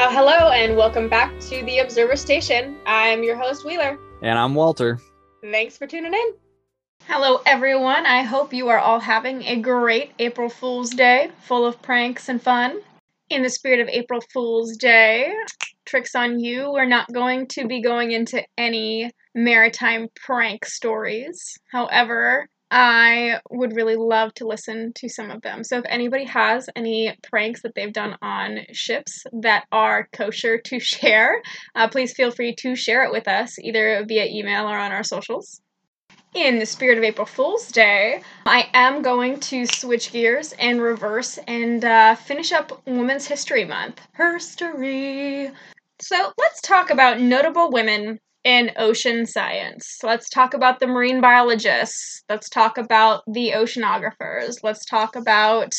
Uh, hello and welcome back to the Observer Station. I'm your host, Wheeler. And I'm Walter. Thanks for tuning in. Hello, everyone. I hope you are all having a great April Fool's Day full of pranks and fun. In the spirit of April Fool's Day, tricks on you, we're not going to be going into any maritime prank stories. However, I would really love to listen to some of them. So if anybody has any pranks that they've done on ships that are kosher to share, uh, please feel free to share it with us either via email or on our socials. In the spirit of April Fool's Day, I am going to switch gears and reverse and uh, finish up Women's History Month. Herstory. So let's talk about notable women in ocean science. Let's talk about the marine biologists. Let's talk about the oceanographers. Let's talk about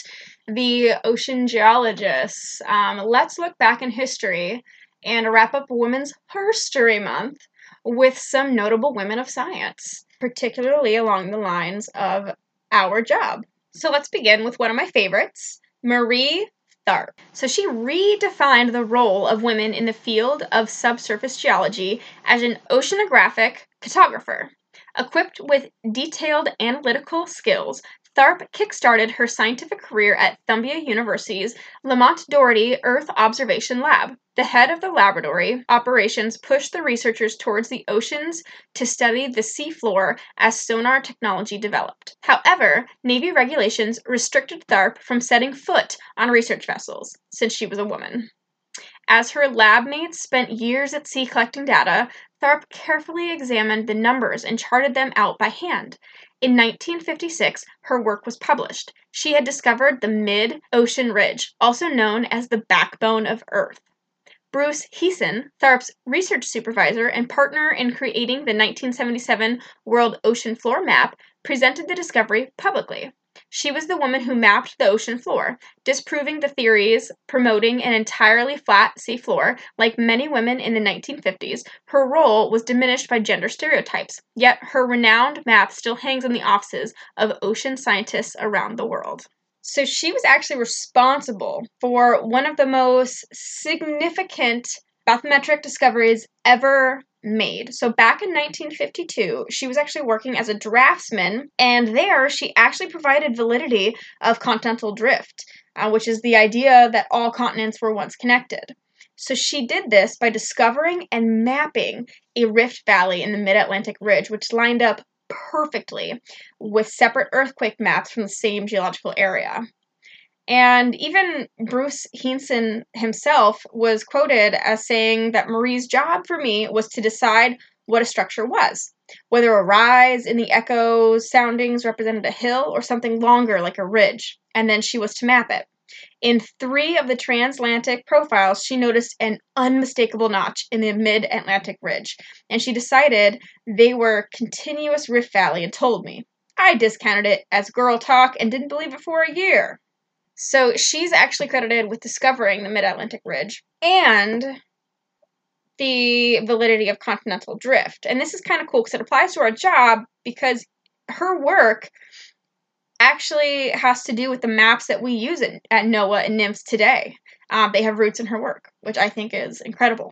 the ocean geologists. Um, let's look back in history and wrap up Women's Herstory Month with some notable women of science, particularly along the lines of our job. So let's begin with one of my favorites, Marie Tharp. So she redefined the role of women in the field of subsurface geology as an oceanographic cartographer. Equipped with detailed analytical skills, Tharp kickstarted her scientific career at Columbia University's Lamont Doherty Earth Observation Lab. The head of the laboratory operations pushed the researchers towards the oceans to study the seafloor as sonar technology developed. However, Navy regulations restricted Tharp from setting foot on research vessels, since she was a woman. As her lab mates spent years at sea collecting data, Tharp carefully examined the numbers and charted them out by hand. In 1956, her work was published. She had discovered the mid ocean ridge, also known as the backbone of Earth. Bruce Heezen, Tharp's research supervisor and partner in creating the 1977 World Ocean Floor Map, presented the discovery publicly. She was the woman who mapped the ocean floor, disproving the theories promoting an entirely flat seafloor. Like many women in the 1950s, her role was diminished by gender stereotypes, yet her renowned map still hangs in the offices of ocean scientists around the world. So she was actually responsible for one of the most significant bathymetric discoveries ever made. So back in 1952, she was actually working as a draftsman, and there she actually provided validity of continental drift, uh, which is the idea that all continents were once connected. So she did this by discovering and mapping a rift valley in the mid Atlantic ridge, which lined up perfectly with separate earthquake maps from the same geological area. And even Bruce Heezen himself was quoted as saying that Marie's job for me was to decide what a structure was, whether a rise in the echo soundings represented a hill or something longer like a ridge, and then she was to map it. In three of the transatlantic profiles, she noticed an unmistakable notch in the mid Atlantic ridge, and she decided they were continuous rift valley and told me. I discounted it as girl talk and didn't believe it for a year. So she's actually credited with discovering the mid Atlantic ridge and the validity of continental drift. And this is kind of cool because it applies to our job because her work actually has to do with the maps that we use at, at NOAA and NMFS today. Um, they have roots in her work, which I think is incredible.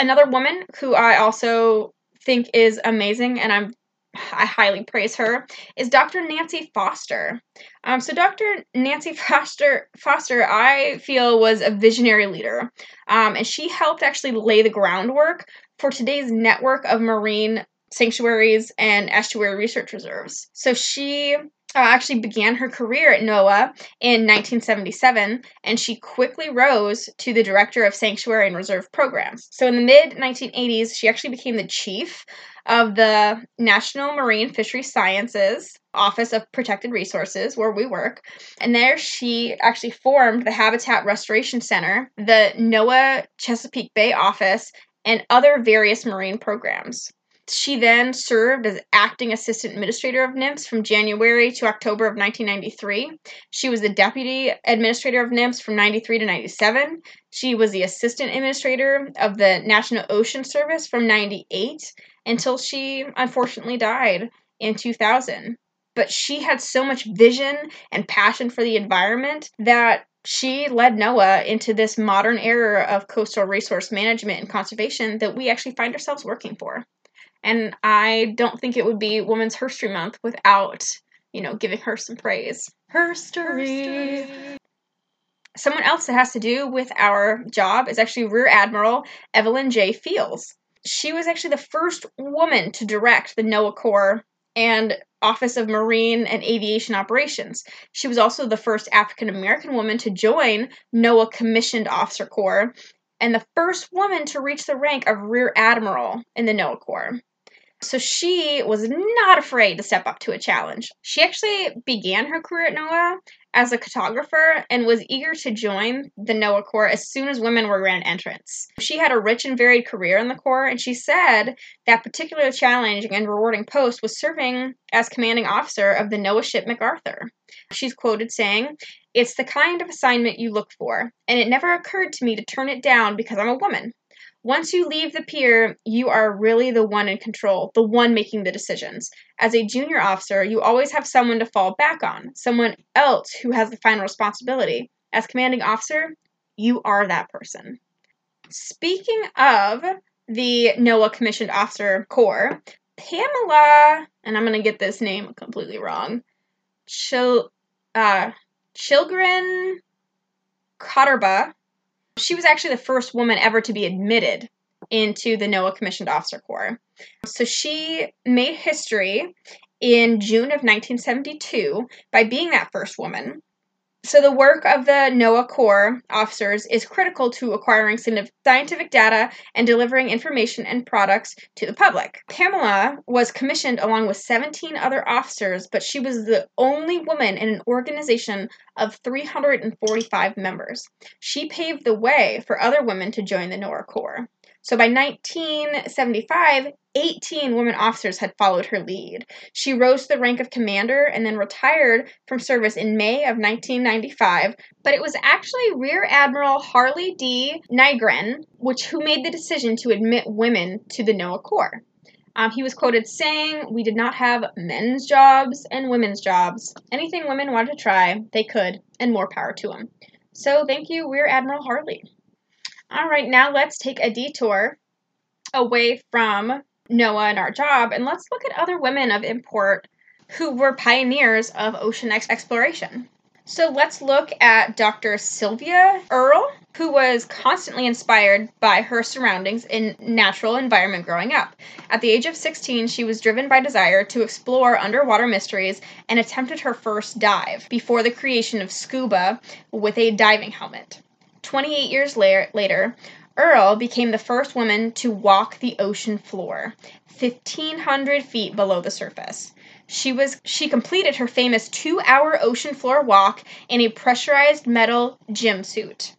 Another woman who I also think is amazing, and I'm I highly praise her, is Dr. Nancy Foster. Um, so Dr. Nancy Foster, Foster, I feel was a visionary leader, um, and she helped actually lay the groundwork for today's network of marine sanctuaries and estuary research reserves. So she Uh, actually began her career at NOAA in 1977, and she quickly rose to the director of sanctuary and reserve programs. So in the mid 1980s, she actually became the chief of the National Marine Fishery Sciences Office of Protected Resources, where we work. And there she actually formed the Habitat Restoration Center, the NOAA Chesapeake Bay office, and other various marine programs. She then served as acting assistant administrator of NMFS from January to October of 1993. She was the deputy administrator of NMFS from 93 to 97. She was the assistant administrator of the National Ocean Service from 98 until she unfortunately died in 2000 but she had so much vision and passion for the environment that she led NOAA into this modern era of coastal resource management and conservation that we actually find ourselves working for. And I don't think it would be Women's History Month without, you know, giving her some praise. Herstory. Someone else that has to do with our job is actually Rear Admiral Evelyn J. Fields. She was actually the first woman to direct the NOAA Corps and Office of Marine and Aviation Operations. She was also the first African American woman to join NOAA Commissioned Officer Corps and the first woman to reach the rank of Rear Admiral in the NOAA Corps. So she was not afraid to step up to a challenge. She actually began her career at NOAA as a cartographer and was eager to join the NOAA Corps as soon as women were granted entrance. She had a rich and varied career in the Corps, and she said that particular challenging and rewarding post was serving as commanding officer of the NOAA ship MacArthur. She's quoted saying, It's the kind of assignment you look for, and it never occurred to me to turn it down because I'm a woman. Once you leave the pier, you are really the one in control, the one making the decisions. As a junior officer, you always have someone to fall back on, someone else who has the final responsibility. As commanding officer, you are that person. Speaking of the NOAA Commissioned Officer Corps, Pamela, and I'm going to get this name completely wrong, Chil, uh, Chilgren Koterba she was actually the first woman ever to be admitted into the NOAA Commissioned Officer Corps. So she made history in June of 1972 by being that first woman. So, the work of the NOAA Corps officers is critical to acquiring scientific data and delivering information and products to the public. Pamela was commissioned along with 17 other officers, but she was the only woman in an organization of 345 members. She paved the way for other women to join the NOAA Corps. So by 1975, 18 women officers had followed her lead. She rose to the rank of commander and then retired from service in May of 1995. But it was actually Rear Admiral Harley D. Nygren, which who made the decision to admit women to the NOAA Corps. Um, he was quoted saying, We did not have men's jobs and women's jobs. Anything women wanted to try, they could, and more power to them. So thank you, Rear Admiral Harley. All right, now let's take a detour away from NOAA and our job, and let's look at other women of import who were pioneers of ocean ex- exploration. So let's look at Dr. Sylvia Earle, who was constantly inspired by her surroundings in natural environment growing up. At the age of 16, she was driven by desire to explore underwater mysteries and attempted her first dive before the creation of scuba with a diving helmet. 28 years later, Earle became the first woman to walk the ocean floor, 1500 feet below the surface. She was she completed her famous 2-hour ocean floor walk in a pressurized metal JIM suit.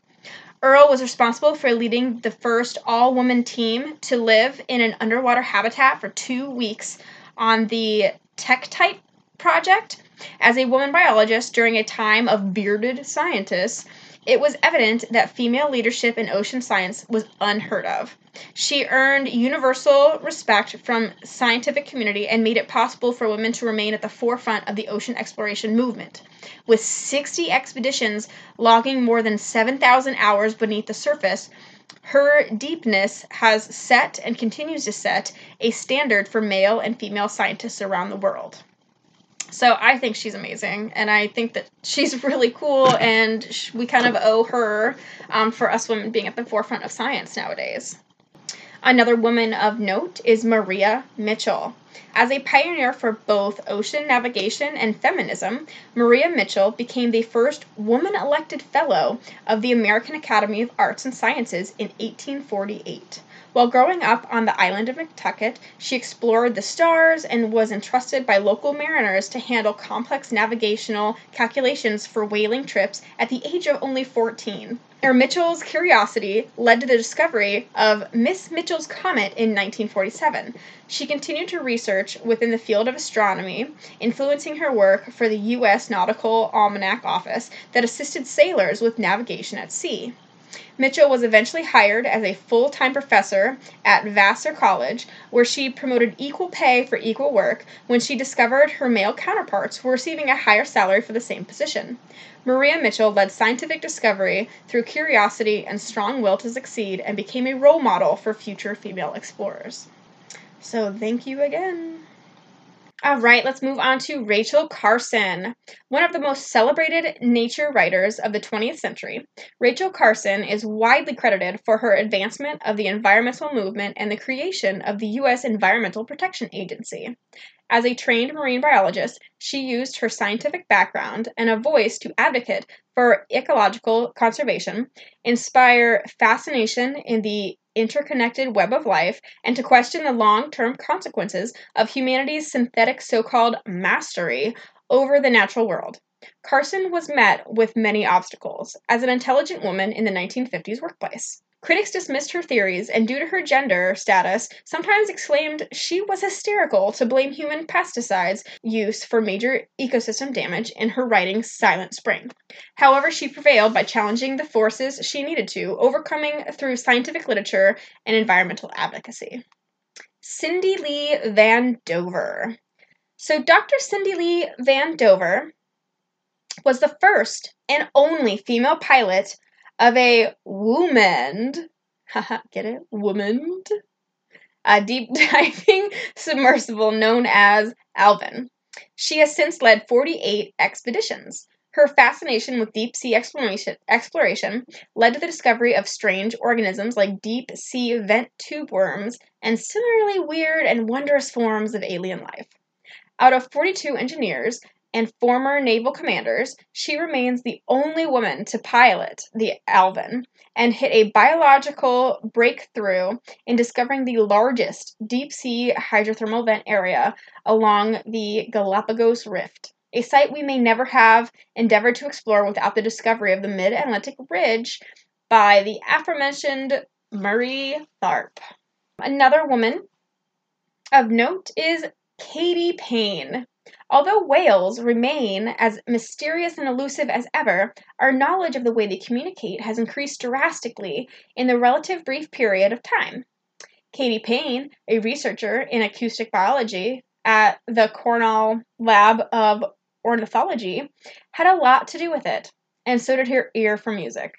Earle was responsible for leading the first all-woman team to live in an underwater habitat for 2 weeks on the Tektite project as a woman biologist during a time of bearded scientists it was evident that female leadership in ocean science was unheard of. She earned universal respect from scientific community and made it possible for women to remain at the forefront of the ocean exploration movement. With 60 expeditions logging more than 7,000 hours beneath the surface, her deepness has set and continues to set a standard for male and female scientists around the world. So I think she's amazing, and I think that she's really cool, and we kind of owe her um, for us women being at the forefront of science nowadays. Another woman of note is Maria Mitchell. As a pioneer for both ocean navigation and feminism, Maria Mitchell became the first woman elected fellow of the American Academy of Arts and Sciences in 1848. While growing up on the island of Nantucket, she explored the stars and was entrusted by local mariners to handle complex navigational calculations for whaling trips at the age of only 14. Er Mitchell's curiosity led to the discovery of Miss Mitchell's comet in 1947. She continued to research within the field of astronomy, influencing her work for the U.S. Nautical Almanac Office that assisted sailors with navigation at sea. Mitchell was eventually hired as a full time professor at Vassar College, where she promoted equal pay for equal work when she discovered her male counterparts were receiving a higher salary for the same position. Maria Mitchell led scientific discovery through curiosity and strong will to succeed and became a role model for future female explorers. So, thank you again. All right, let's move on to Rachel Carson, one of the most celebrated nature writers of the 20th century. Rachel Carson is widely credited for her advancement of the environmental movement and the creation of the U.S. Environmental Protection Agency. As a trained marine biologist, she used her scientific background and a voice to advocate for ecological conservation, inspire fascination in the interconnected web of life and to question the long term consequences of humanity's synthetic so called mastery over the natural world. Carson was met with many obstacles as an intelligent woman in the 1950s workplace. Critics dismissed her theories and, due to her gender status, sometimes exclaimed she was hysterical to blame human pesticides use for major ecosystem damage in her writing Silent Spring. However, she prevailed by challenging the forces she needed to, overcoming through scientific literature and environmental advocacy. Cindy Lee Van Dover. So, Dr. Cindy Lee Van Dover was the first and only female pilot of a woman, get it? Woman, a deep diving submersible known as Alvin. She has since led 48 expeditions. Her fascination with deep sea exploration, exploration led to the discovery of strange organisms like deep sea vent tube worms and similarly weird and wondrous forms of alien life. Out of 42 engineers, and former naval commanders, she remains the only woman to pilot the Alvin and hit a biological breakthrough in discovering the largest deep sea hydrothermal vent area along the Galapagos Rift, a site we may never have endeavored to explore without the discovery of the Mid Atlantic Ridge by the aforementioned Marie Tharp. Another woman of note is Katie Payne. Although whales remain as mysterious and elusive as ever, our knowledge of the way they communicate has increased drastically in the relative brief period of time. Katie Payne, a researcher in acoustic biology at the Cornell Lab of Ornithology, had a lot to do with it, and so did her ear for music.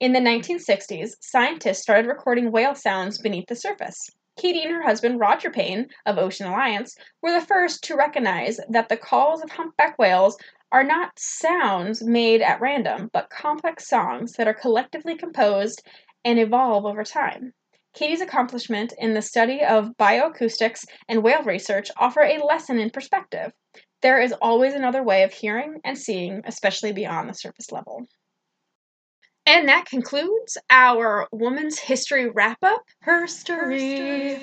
In the 1960s, scientists started recording whale sounds beneath the surface. Katie and her husband, Roger Payne, of Ocean Alliance, were the first to recognize that the calls of humpback whales are not sounds made at random, but complex songs that are collectively composed and evolve over time. Katie's accomplishment in the study of bioacoustics and whale research offer a lesson in perspective. There is always another way of hearing and seeing, especially beyond the surface level. And that concludes our Woman's History wrap up. Her story.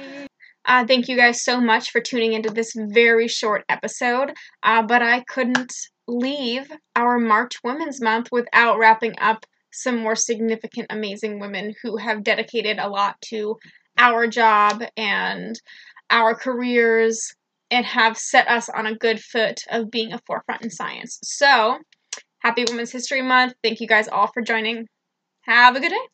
Uh, thank you guys so much for tuning into this very short episode. Uh, but I couldn't leave our March Women's Month without wrapping up some more significant, amazing women who have dedicated a lot to our job and our careers and have set us on a good foot of being a forefront in science. So, happy Women's History Month. Thank you guys all for joining. Have a good day.